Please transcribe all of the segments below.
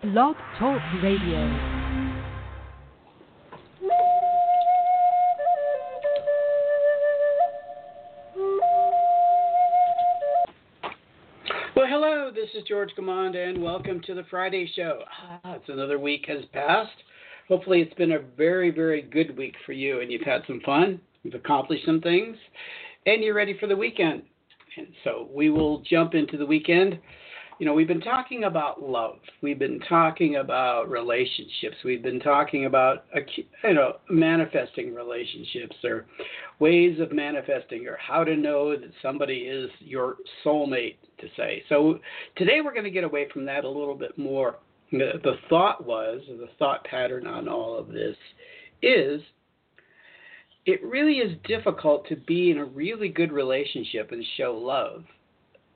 Blog Talk Radio. Well, hello, this is George Gamond, and welcome to the Friday Show. Ah, it's another week has passed. Hopefully, it's been a very, very good week for you, and you've had some fun, you've accomplished some things, and you're ready for the weekend. And so we will jump into the weekend you know, we've been talking about love. We've been talking about relationships. We've been talking about, you know, manifesting relationships or ways of manifesting or how to know that somebody is your soulmate, to say. So today we're going to get away from that a little bit more. The, the thought was, the thought pattern on all of this is it really is difficult to be in a really good relationship and show love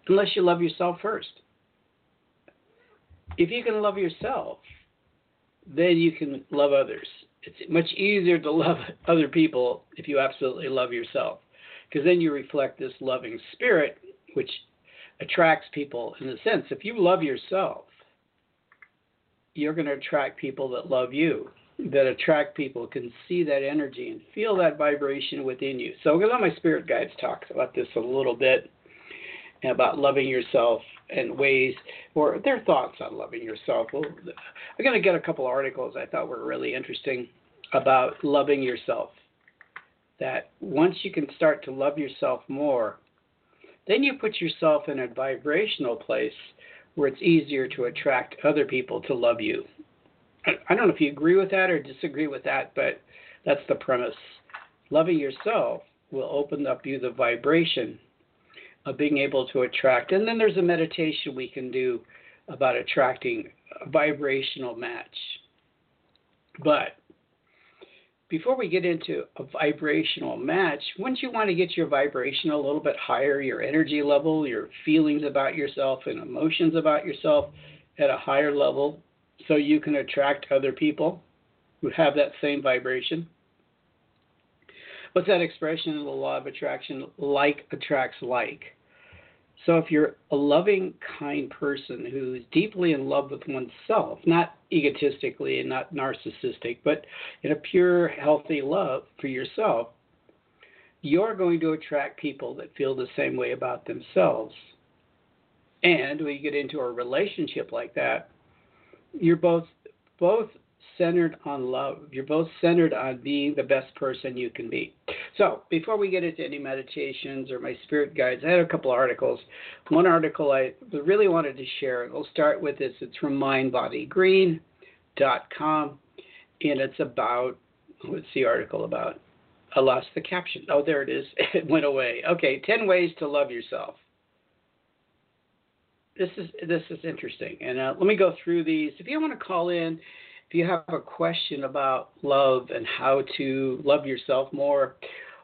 unless you love yourself first if you can love yourself, then you can love others. It's much easier to love other people if you absolutely love yourself, because then you reflect this loving spirit, which attracts people in a sense. If you love yourself, you're going to attract people that love you, that attract people, can see that energy and feel that vibration within you. So to let my spirit guides talk about this a little bit about loving yourself and ways or their thoughts on loving yourself. Well, I'm going to get a couple articles I thought were really interesting about loving yourself. That once you can start to love yourself more, then you put yourself in a vibrational place where it's easier to attract other people to love you. I don't know if you agree with that or disagree with that, but that's the premise. Loving yourself will open up you the vibration of being able to attract. And then there's a meditation we can do about attracting a vibrational match. But before we get into a vibrational match, wouldn't you want to get your vibration a little bit higher, your energy level, your feelings about yourself and emotions about yourself at a higher level so you can attract other people who have that same vibration? What's that expression in the law of attraction? Like attracts like. So if you're a loving, kind person who's deeply in love with oneself, not egotistically and not narcissistic, but in a pure, healthy love for yourself, you're going to attract people that feel the same way about themselves. And when you get into a relationship like that, you're both both centered on love. You're both centered on being the best person you can be. So, before we get into any meditations or my spirit guides, I had a couple articles. One article I really wanted to share, and we'll start with this. It's from mindbodygreen.com, and it's about what's the article about? I lost the caption. Oh, there it is. It went away. Okay, 10 ways to love yourself. This is this is interesting, and uh, let me go through these. If you want to call in, if you have a question about love and how to love yourself more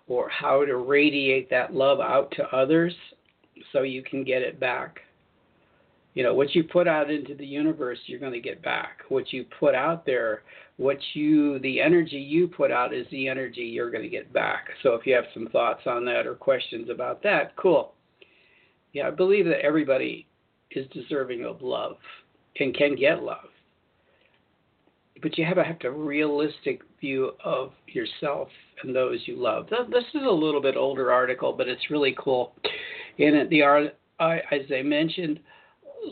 or how to radiate that love out to others so you can get it back. You know, what you put out into the universe, you're going to get back. What you put out there, what you, the energy you put out is the energy you're going to get back. So if you have some thoughts on that or questions about that, cool. Yeah, I believe that everybody is deserving of love and can get love but you have to have a realistic view of yourself and those you love. This is a little bit older article, but it's really cool. In it, the as I mentioned,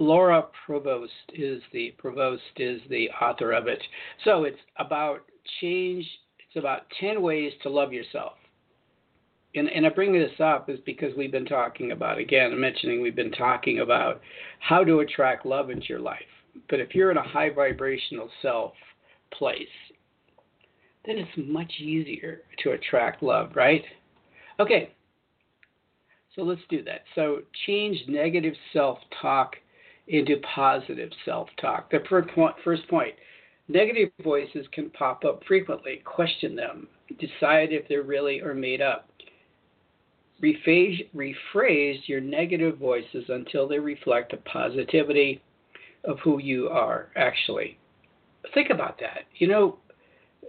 Laura Provost is the Provost is the author of it. So it's about change. It's about ten ways to love yourself. And, and I bring this up is because we've been talking about again. I'm mentioning we've been talking about how to attract love into your life. But if you're in a high vibrational self, place, then it's much easier to attract love, right? Okay, so let's do that. So change negative self talk into positive self talk. The first point negative voices can pop up frequently. Question them, decide if they're really or made up. Rephrase, rephrase your negative voices until they reflect the positivity of who you are actually think about that. You know,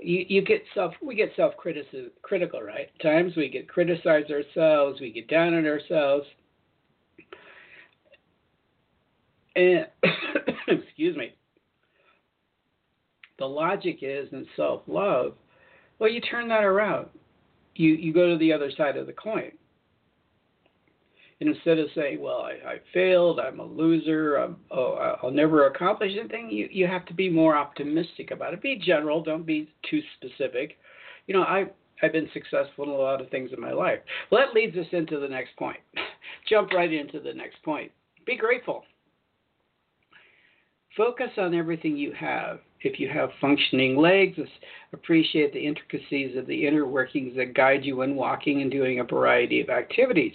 you, you get self we get self critical, right? Times we get criticize ourselves, we get down on ourselves. And excuse me. the logic is in self love, well, you turn that around. You you go to the other side of the coin. Instead of saying, "Well, I, I failed. I'm a loser. I'm, oh, I'll never accomplish anything," you you have to be more optimistic about it. Be general. Don't be too specific. You know, I I've been successful in a lot of things in my life. Well, that leads us into the next point. Jump right into the next point. Be grateful. Focus on everything you have. If you have functioning legs, appreciate the intricacies of the inner workings that guide you when walking and doing a variety of activities.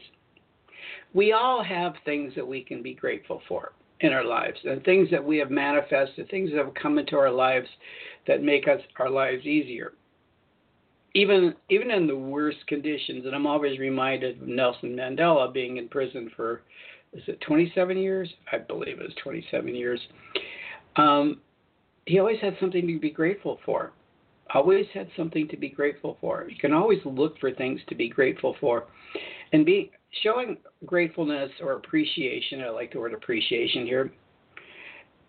We all have things that we can be grateful for in our lives and things that we have manifested, things that have come into our lives that make us our lives easier. Even even in the worst conditions, and I'm always reminded of Nelson Mandela being in prison for is it 27 years? I believe it was 27 years. Um, he always had something to be grateful for. Always had something to be grateful for. You can always look for things to be grateful for, and be showing gratefulness or appreciation. I like the word appreciation here.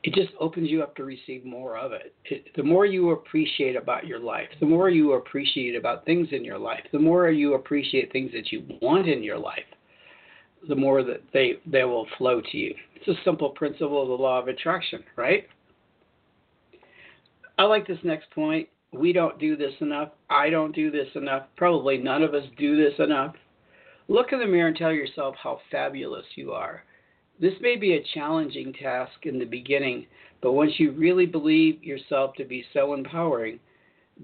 It just opens you up to receive more of it. it. The more you appreciate about your life, the more you appreciate about things in your life, the more you appreciate things that you want in your life, the more that they they will flow to you. It's a simple principle of the law of attraction, right? I like this next point. We don't do this enough. I don't do this enough. Probably none of us do this enough. Look in the mirror and tell yourself how fabulous you are. This may be a challenging task in the beginning, but once you really believe yourself to be so empowering,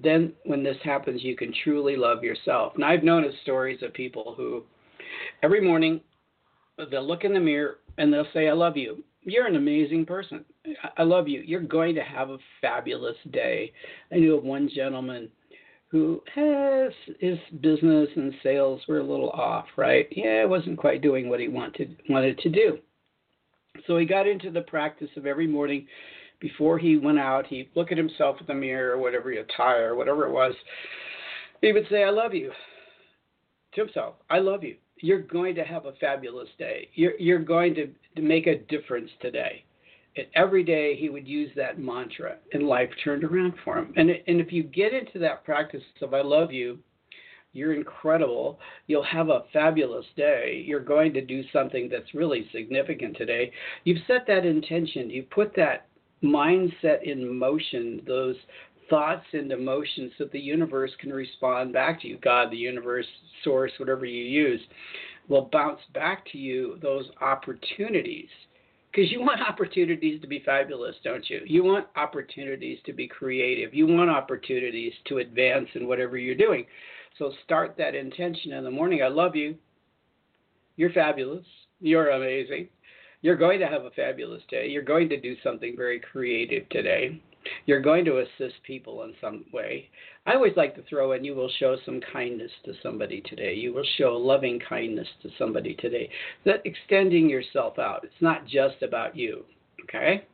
then when this happens, you can truly love yourself. And I've known of stories of people who every morning they'll look in the mirror and they'll say, I love you. You're an amazing person. I love you. You're going to have a fabulous day. I knew of one gentleman who has his business and sales were a little off, right? Yeah, wasn't quite doing what he wanted wanted to do. So he got into the practice of every morning before he went out, he'd look at himself in the mirror or whatever your attire, whatever it was. He would say, I love you to himself. I love you you're going to have a fabulous day. You're, you're going to make a difference today. Every day he would use that mantra, and life turned around for him. And, and if you get into that practice of I love you, you're incredible. You'll have a fabulous day. You're going to do something that's really significant today. You've set that intention. You put that mindset in motion, those thoughts and emotions so the universe can respond back to you. God, the universe, source, whatever you use, will bounce back to you those opportunities. Because you want opportunities to be fabulous, don't you? You want opportunities to be creative. You want opportunities to advance in whatever you're doing. So start that intention in the morning. I love you. You're fabulous. You're amazing. You're going to have a fabulous day. You're going to do something very creative today. You're going to assist people in some way. I always like to throw in you will show some kindness to somebody today. You will show loving kindness to somebody today. That extending yourself out. It's not just about you. Okay?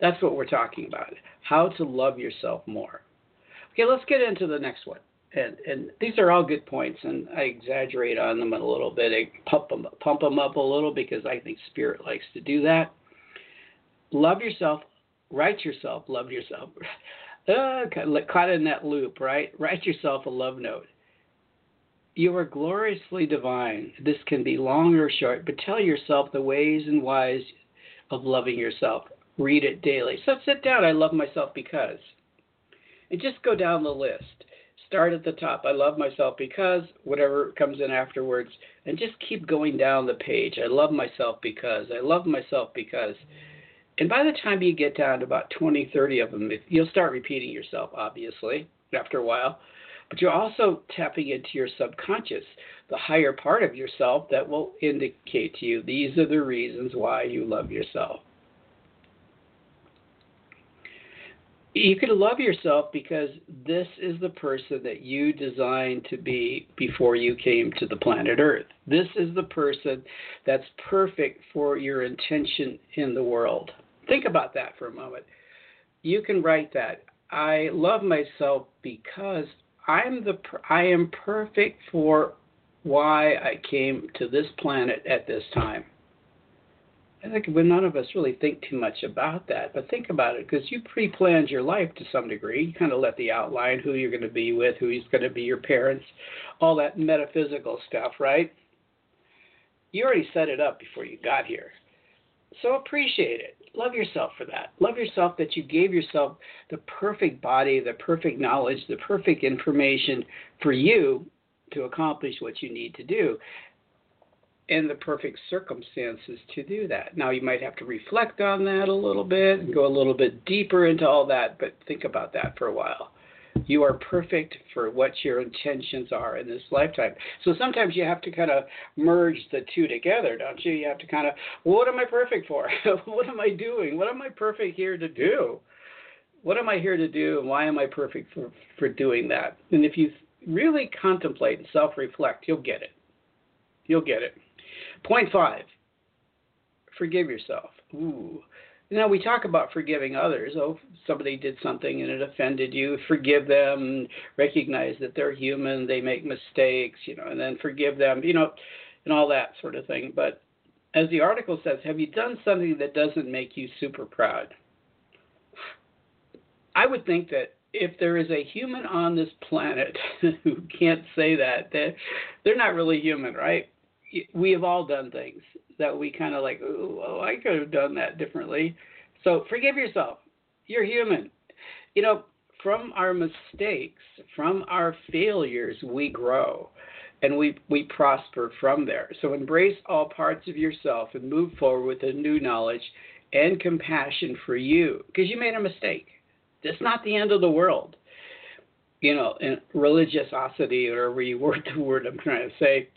That's what we're talking about. How to love yourself more. Okay, let's get into the next one. And, and these are all good points, and I exaggerate on them a little bit. I pump them, pump them up a little because I think Spirit likes to do that. Love yourself write yourself, love yourself. Uh, caught in that loop, right? Write yourself a love note. You are gloriously divine. This can be long or short, but tell yourself the ways and whys of loving yourself. Read it daily. So sit down. I love myself because. And just go down the list. Start at the top. I love myself because, whatever comes in afterwards, and just keep going down the page. I love myself because. I love myself because. And by the time you get down to about 20, 30 of them, you'll start repeating yourself, obviously, after a while. But you're also tapping into your subconscious, the higher part of yourself that will indicate to you these are the reasons why you love yourself. You can love yourself because this is the person that you designed to be before you came to the planet Earth. This is the person that's perfect for your intention in the world. Think about that for a moment. You can write that. I love myself because I'm the I am perfect for why I came to this planet at this time. I think well, none of us really think too much about that, but think about it because you pre-planned your life to some degree. You kind of let the outline, who you're going to be with, who's going to be your parents, all that metaphysical stuff, right? You already set it up before you got here. So appreciate it. Love yourself for that. Love yourself that you gave yourself the perfect body, the perfect knowledge, the perfect information for you to accomplish what you need to do and the perfect circumstances to do that. Now, you might have to reflect on that a little bit and go a little bit deeper into all that, but think about that for a while. You are perfect for what your intentions are in this lifetime. So sometimes you have to kind of merge the two together, don't you? You have to kind of, what am I perfect for? what am I doing? What am I perfect here to do? What am I here to do, and why am I perfect for, for doing that? And if you really contemplate and self reflect, you'll get it. You'll get it. Point five, forgive yourself. Ooh. Now we talk about forgiving others. Oh, somebody did something and it offended you. Forgive them. Recognize that they're human. They make mistakes. You know, and then forgive them. You know, and all that sort of thing. But as the article says, have you done something that doesn't make you super proud? I would think that if there is a human on this planet who can't say that, they're, they're not really human, right? we have all done things that we kind of like, oh, I could have done that differently. So forgive yourself. You're human. You know, from our mistakes, from our failures, we grow and we, we prosper from there. So embrace all parts of yourself and move forward with a new knowledge and compassion for you because you made a mistake. It's not the end of the world. You know, in religiosity, or whatever word the word I'm trying to say,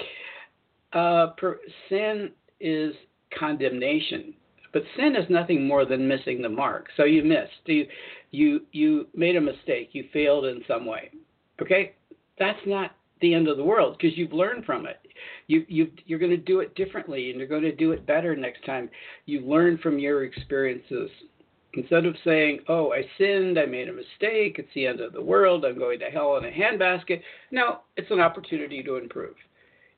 uh, per, sin is condemnation, but sin is nothing more than missing the mark. So you missed. You you you made a mistake. You failed in some way. Okay, that's not the end of the world because you've learned from it. You you you're going to do it differently and you're going to do it better next time. You learn from your experiences. Instead of saying, "Oh, I sinned, I made a mistake, it's the end of the world, I'm going to hell in a handbasket," no, it's an opportunity to improve.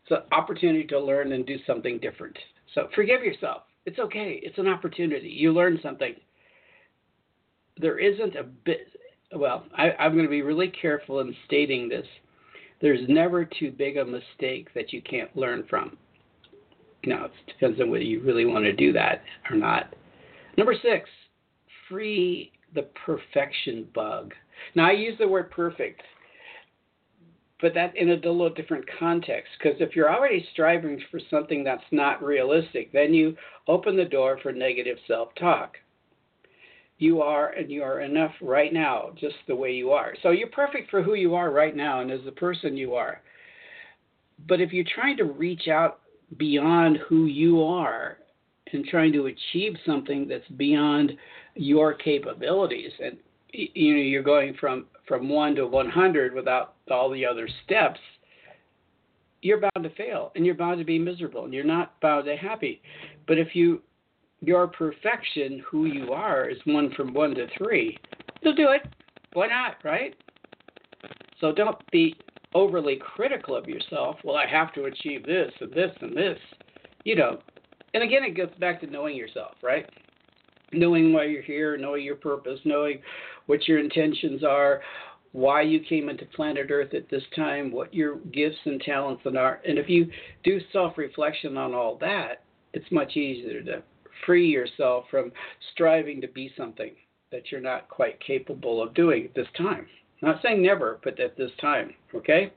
It's an opportunity to learn and do something different. So forgive yourself. It's okay. It's an opportunity. You learn something. There isn't a bit, well, I, I'm going to be really careful in stating this. There's never too big a mistake that you can't learn from. Now, it depends on whether you really want to do that or not. Number six, free the perfection bug. Now, I use the word perfect but that in a little different context. Because if you're already striving for something that's not realistic, then you open the door for negative self talk. You are and you are enough right now, just the way you are. So you're perfect for who you are right now and as the person you are. But if you're trying to reach out beyond who you are and trying to achieve something that's beyond your capabilities and you know you're going from from 1 to 100 without all the other steps, you're bound to fail and you're bound to be miserable and you're not bound to happy. But if you your perfection, who you are, is one from one to three, you'll do it. Why not, right? So don't be overly critical of yourself. Well, I have to achieve this and this and this. You know. And again, it goes back to knowing yourself, right? Knowing why you're here, knowing your purpose, knowing what your intentions are, why you came into planet Earth at this time, what your gifts and talents are. And if you do self reflection on all that, it's much easier to free yourself from striving to be something that you're not quite capable of doing at this time. I'm not saying never, but at this time, okay?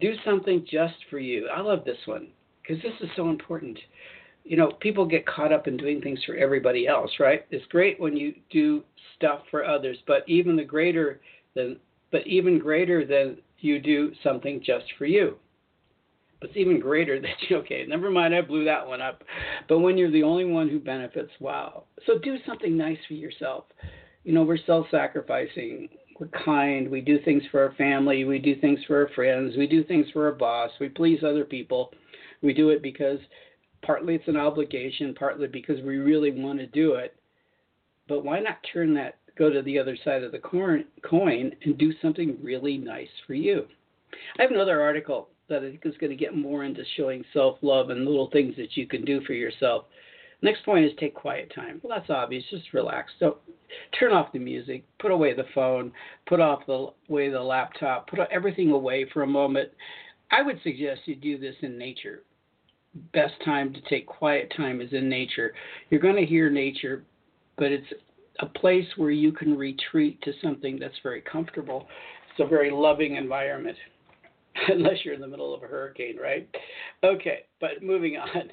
Do something just for you. I love this one because this is so important. You know, people get caught up in doing things for everybody else, right? It's great when you do stuff for others, but even the greater than, but even greater than you do something just for you. But it's even greater that you, okay, never mind, I blew that one up. But when you're the only one who benefits, wow. So do something nice for yourself. You know, we're self sacrificing, we're kind, we do things for our family, we do things for our friends, we do things for our boss, we please other people. We do it because partly it's an obligation, partly because we really want to do it. But why not turn that go to the other side of the coin and do something really nice for you. I have another article that I think is going to get more into showing self love and little things that you can do for yourself. Next point is take quiet time. Well, that's obvious. Just relax. Don't turn off the music. Put away the phone. Put off the way the laptop. Put everything away for a moment. I would suggest you do this in nature. Best time to take quiet time is in nature. You're going to hear nature, but it's a place where you can retreat to something that's very comfortable. It's a very loving environment, unless you're in the middle of a hurricane, right? Okay, but moving on.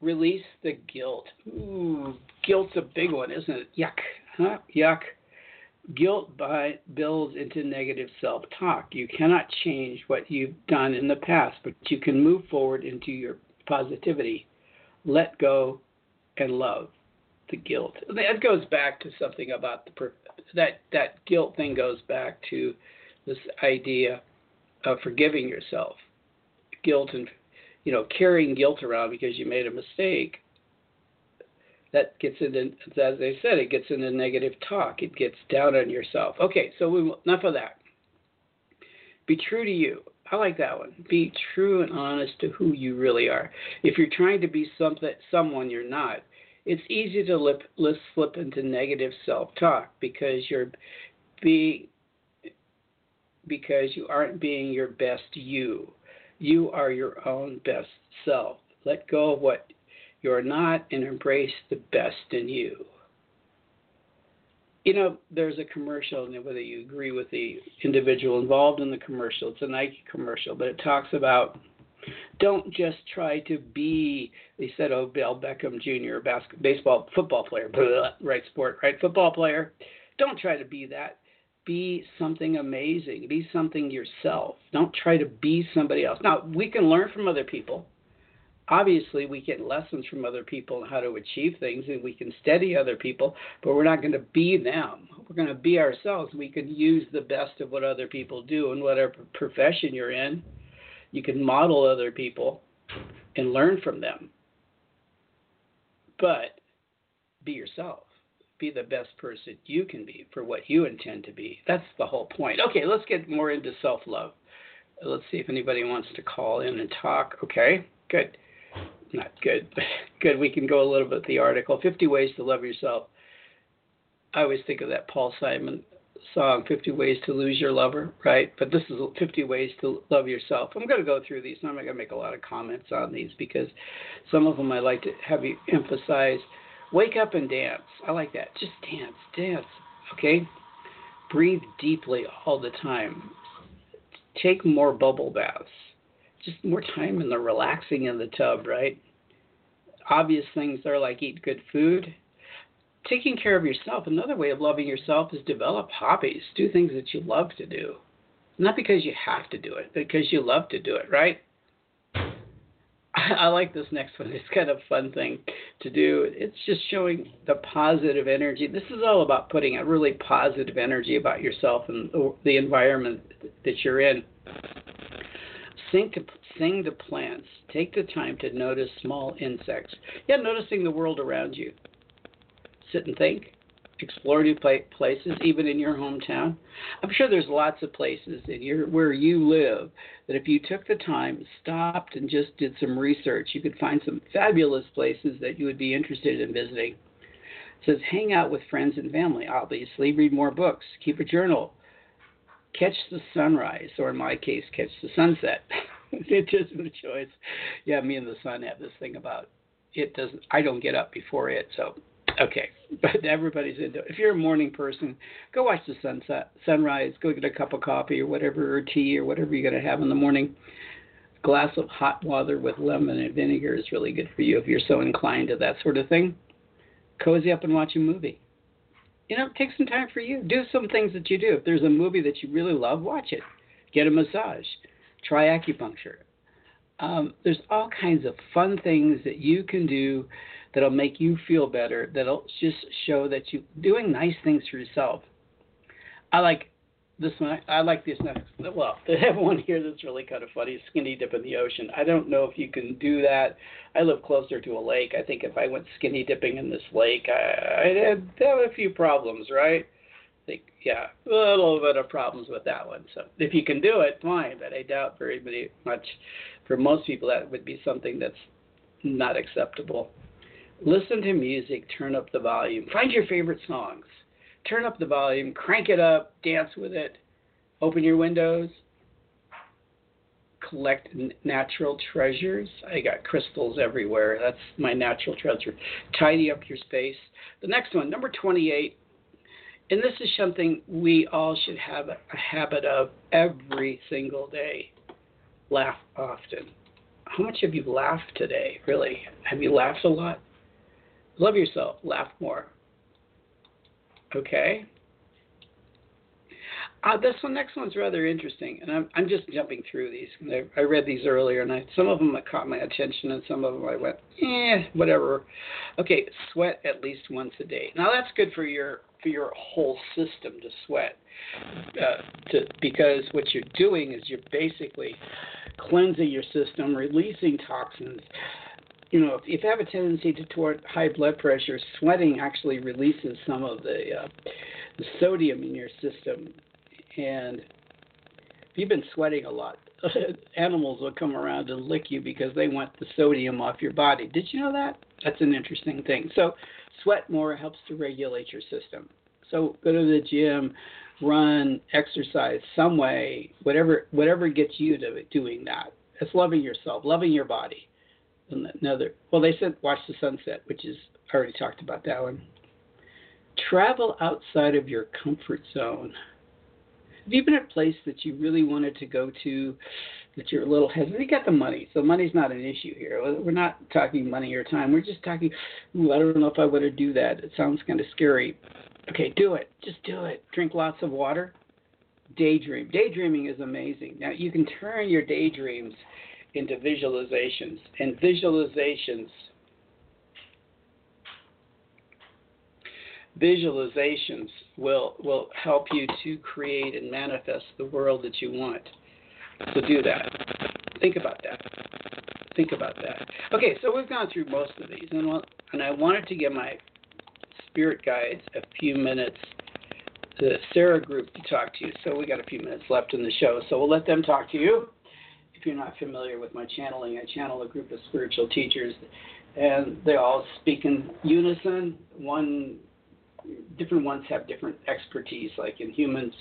Release the guilt. Ooh, guilt's a big one, isn't it? Yuck, huh? Yuck. Guilt by, builds into negative self talk. You cannot change what you've done in the past, but you can move forward into your positivity. Let go and love the guilt. That goes back to something about the that that guilt thing goes back to this idea of forgiving yourself. Guilt and you know carrying guilt around because you made a mistake. That gets into, as I said, it gets into negative talk. It gets down on yourself. Okay, so we, enough of that. Be true to you. I like that one. Be true and honest to who you really are. If you're trying to be something, someone you're not, it's easy to lip, let's slip into negative self-talk because you're being because you aren't being your best you. You are your own best self. Let go of what you're not and embrace the best in you. You know, there's a commercial, and whether you agree with the individual involved in the commercial, it's a Nike commercial, but it talks about don't just try to be, they said, oh, Bill Beckham Jr., basketball, baseball, football player, blah, right sport, right? Football player. Don't try to be that. Be something amazing. Be something yourself. Don't try to be somebody else. Now, we can learn from other people. Obviously, we get lessons from other people on how to achieve things, and we can study other people, but we're not going to be them. We're going to be ourselves. We can use the best of what other people do in whatever profession you're in you can model other people and learn from them. But be yourself. Be the best person you can be for what you intend to be. That's the whole point. Okay, let's get more into self love. Let's see if anybody wants to call in and talk. Okay, good. Not good. good. We can go a little bit the article 50 Ways to Love Yourself. I always think of that Paul Simon song 50 Ways to Lose Your Lover, right? But this is 50 Ways to Love Yourself. I'm going to go through these. I'm not going to make a lot of comments on these because some of them I like to have you emphasize. Wake up and dance. I like that. Just dance, dance. Okay? Breathe deeply all the time. Take more bubble baths. Just more time in the relaxing in the tub, right? Obvious things are like eat good food, taking care of yourself, another way of loving yourself is develop hobbies. Do things that you love to do. Not because you have to do it, because you love to do it, right? I like this next one. It's kind of a fun thing to do. It's just showing the positive energy. This is all about putting a really positive energy about yourself and the environment that you're in. Sing sing to plants. Take the time to notice small insects. Yeah, noticing the world around you sit and think, explore new places, even in your hometown. I'm sure there's lots of places in your where you live that if you took the time, stopped, and just did some research, you could find some fabulous places that you would be interested in visiting. It says hang out with friends and family. Obviously, read more books, keep a journal, catch the sunrise, or in my case, catch the sunset. it a choice. Yeah, me and the sun have this thing about it doesn't. I don't get up before it, so Okay, but everybody's into it. If you're a morning person, go watch the sunset, sunrise. Go get a cup of coffee or whatever, or tea or whatever you're to have in the morning. A glass of hot water with lemon and vinegar is really good for you if you're so inclined to that sort of thing. Cozy up and watch a movie. You know, take some time for you. Do some things that you do. If there's a movie that you really love, watch it. Get a massage. Try acupuncture. Um, there's all kinds of fun things that you can do that'll make you feel better, that'll just show that you're doing nice things for yourself. I like this one. I like this next. Well, they have one here that's really kind of funny. Skinny dip in the ocean. I don't know if you can do that. I live closer to a lake. I think if I went skinny dipping in this lake, I, I'd have a few problems, right? I think, yeah, a little bit of problems with that one. So if you can do it, fine. But I doubt very much. For most people, that would be something that's not acceptable listen to music, turn up the volume. Find your favorite songs. Turn up the volume, crank it up, dance with it. Open your windows. Collect natural treasures. I got crystals everywhere. That's my natural treasure. Tidy up your space. The next one, number 28, and this is something we all should have a habit of every single day. Laugh often. How much have you laughed today? Really? Have you laughed a lot? Love yourself. Laugh more. Okay? Uh, this one, next one's rather interesting, and I'm I'm just jumping through these. I, read these earlier, and I, some of them caught my attention, and some of them I went, eh, whatever. Okay, sweat at least once a day. Now that's good for your for your whole system to sweat, uh, to because what you're doing is you're basically cleansing your system, releasing toxins. You know, if, if you have a tendency to toward high blood pressure, sweating actually releases some of the, uh, the sodium in your system and if you've been sweating a lot, animals will come around and lick you because they want the sodium off your body. Did you know that? That's an interesting thing. So, sweat more helps to regulate your system. So, go to the gym, run, exercise some way, whatever whatever gets you to doing that. It's loving yourself, loving your body. Another, well, they said watch the sunset, which is I already talked about that one. Travel outside of your comfort zone. Have you been at a place that you really wanted to go to, that you're a little hesitant? You got the money, so money's not an issue here. We're not talking money or time. We're just talking. Ooh, I don't know if I want to do that. It sounds kind of scary. Okay, do it. Just do it. Drink lots of water. Daydream. Daydreaming is amazing. Now you can turn your daydreams into visualizations, and visualizations visualizations will will help you to create and manifest the world that you want. So do that. Think about that. Think about that. Okay, so we've gone through most of these, and and I wanted to give my spirit guides a few minutes, the Sara group, to talk to you. So we got a few minutes left in the show, so we'll let them talk to you. If you're not familiar with my channeling, I channel a group of spiritual teachers, and they all speak in unison. One different ones have different expertise, like in humans.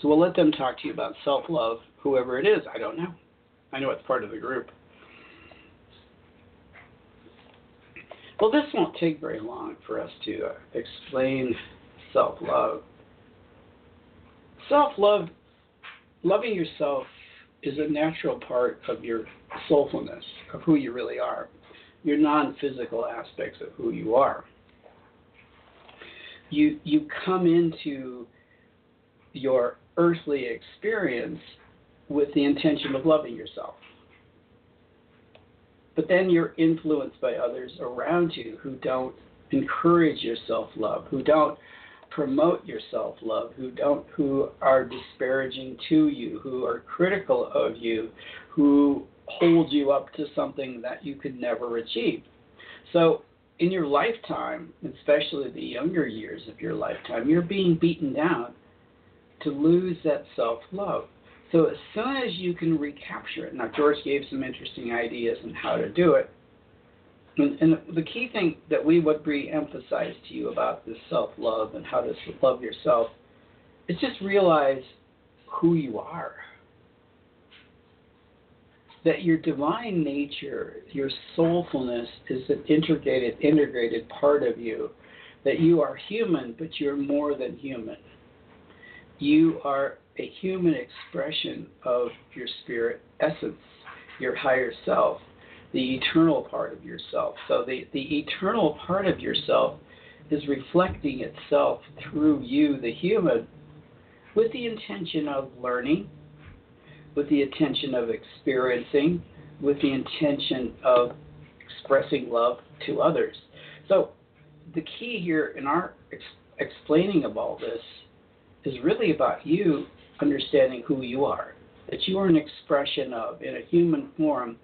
So we'll let them talk to you about self love, whoever it is. I don't know. I know it's part of the group. Well, this won't take very long for us to uh, explain self love. Self love, loving yourself, is a natural part of your soulfulness, of who you really are, your non physical aspects of who you are you you come into your earthly experience with the intention of loving yourself. But then you're influenced by others around you who don't encourage your self-love, who don't promote your self-love, who don't who are disparaging to you, who are critical of you, who hold you up to something that you could never achieve. So in your lifetime, especially the younger years of your lifetime, you're being beaten down to lose that self love. So as soon as you can recapture it, now George gave some interesting ideas on how to do it. And, and the key thing that we would re-emphasize to you about this self-love and how to love yourself is just realize who you are that your divine nature, your soulfulness, is an integrated, integrated part of you. That you are human, but you're more than human. You are a human expression of your spirit essence, your higher self, the eternal part of yourself. So the, the eternal part of yourself is reflecting itself through you, the human, with the intention of learning, with the intention of experiencing, with the intention of expressing love to others. So, the key here in our ex- explaining of all this is really about you understanding who you are, that you are an expression of, in a human form,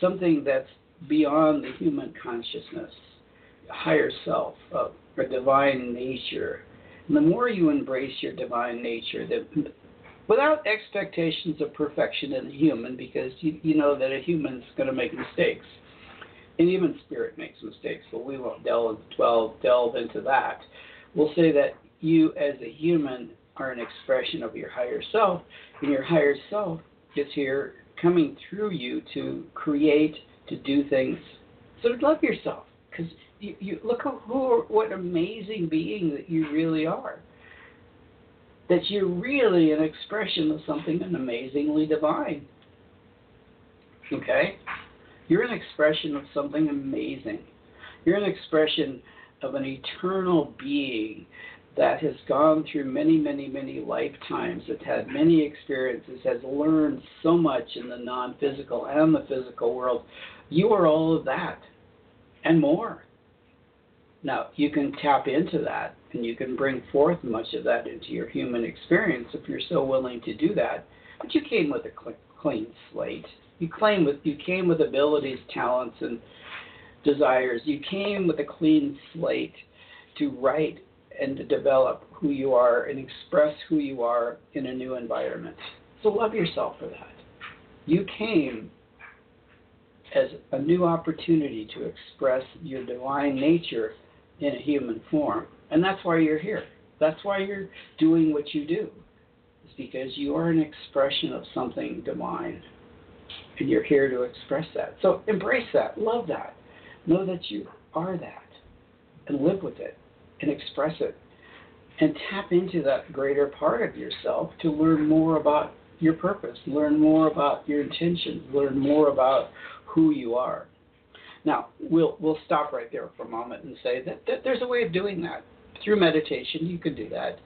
something that's beyond the human consciousness, higher self, a divine nature. And the more you embrace your divine nature, the, without expectations of perfection in a human because you, you know that a human's going to make mistakes. and even spirit makes mistakes, but we won't delve, delve, delve into that. We'll say that you, as a human, are an expression of your higher self, and your higher self is here coming through you to create, to do things. So love yourself, because you, you look at who, what amazing being that you really are. That you're really an expression of something amazingly divine. Okay? You're an expression of something amazing. You're an expression of an eternal being that has gone through many, many, many lifetimes, has had many experiences, has learned so much in the non physical and the physical world. You are all of that and more. Now, you can tap into that and you can bring forth much of that into your human experience if you're so willing to do that. But you came with a clean slate. You came with you came with abilities, talents, and desires. You came with a clean slate to write and to develop who you are and express who you are in a new environment. So love yourself for that. You came as a new opportunity to express your divine nature in a human form. And that's why you're here. That's why you're doing what you do. It's because you are an expression of something divine. And you're here to express that. So embrace that. Love that. Know that you are that. And live with it and express it. And tap into that greater part of yourself to learn more about your purpose, learn more about your intentions, learn more about who you are. Now, we'll we'll stop right there for a moment and say that, that there's a way of doing that. Through meditation, you can do that.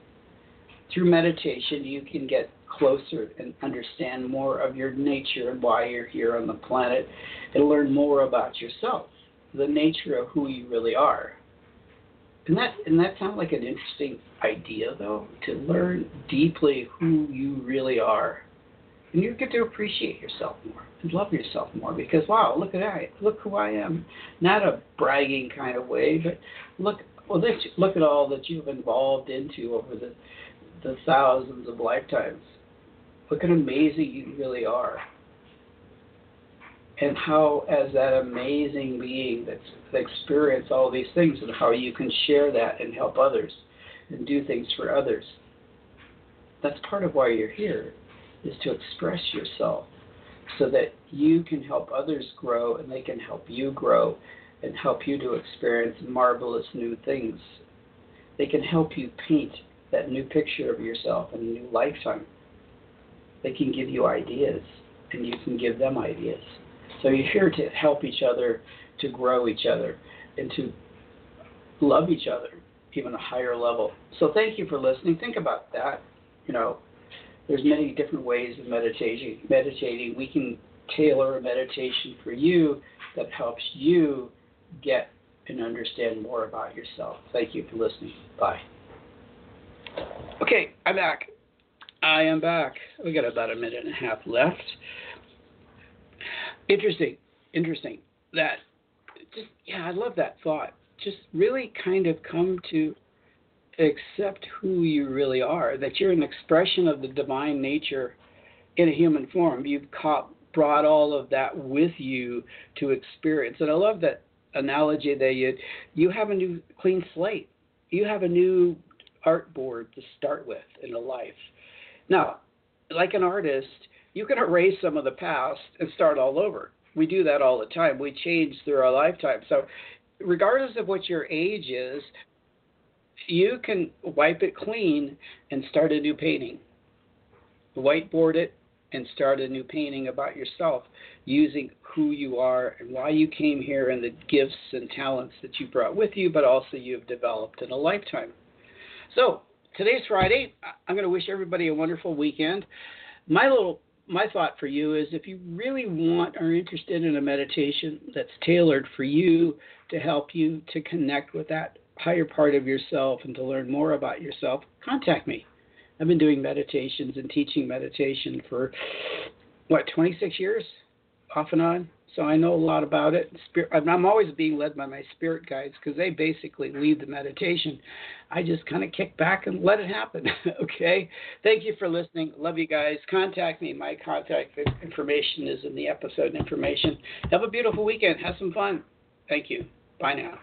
Through meditation, you can get closer and understand more of your nature and why you're here on the planet and learn more about yourself, the nature of who you really are. And that and that sounds like an interesting idea though, to learn deeply who you really are. And you get to appreciate yourself more and love yourself more because wow, look at I look who I am. Not a bragging kind of way, but look well this, look at all that you've evolved into over the the thousands of lifetimes. Look at amazing you really are. And how as that amazing being that's experienced all these things and how you can share that and help others and do things for others. That's part of why you're here is to express yourself so that you can help others grow and they can help you grow and help you to experience marvelous new things. They can help you paint that new picture of yourself in a new lifetime. They can give you ideas and you can give them ideas. So you're here to help each other, to grow each other, and to love each other even a higher level. So thank you for listening. Think about that. You know, there's many different ways of meditating. Meditating, we can tailor a meditation for you that helps you get and understand more about yourself. Thank you for listening. Bye. Okay, I'm back. I am back. We got about a minute and a half left. Interesting, interesting. That just yeah, I love that thought. Just really kind of come to accept who you really are, that you're an expression of the divine nature in a human form. You've caught, brought all of that with you to experience. And I love that analogy that you you have a new clean slate. You have a new art board to start with in a life. Now, like an artist, you can erase some of the past and start all over. We do that all the time. We change through our lifetime. So, regardless of what your age is, you can wipe it clean and start a new painting. Whiteboard it and start a new painting about yourself using who you are and why you came here and the gifts and talents that you brought with you, but also you've developed in a lifetime. So, today's Friday. I'm going to wish everybody a wonderful weekend. My little my thought for you is if you really want or interested in a meditation that's tailored for you to help you to connect with that higher part of yourself and to learn more about yourself, contact me. I've been doing meditations and teaching meditation for what 26 years, off and on. So I know a lot about it. Spirit, I'm always being led by my spirit guides because they basically lead the meditation. I just kind of kick back and let it happen. okay. Thank you for listening. Love you guys. Contact me. My contact information is in the episode information. Have a beautiful weekend. Have some fun. Thank you. Bye now.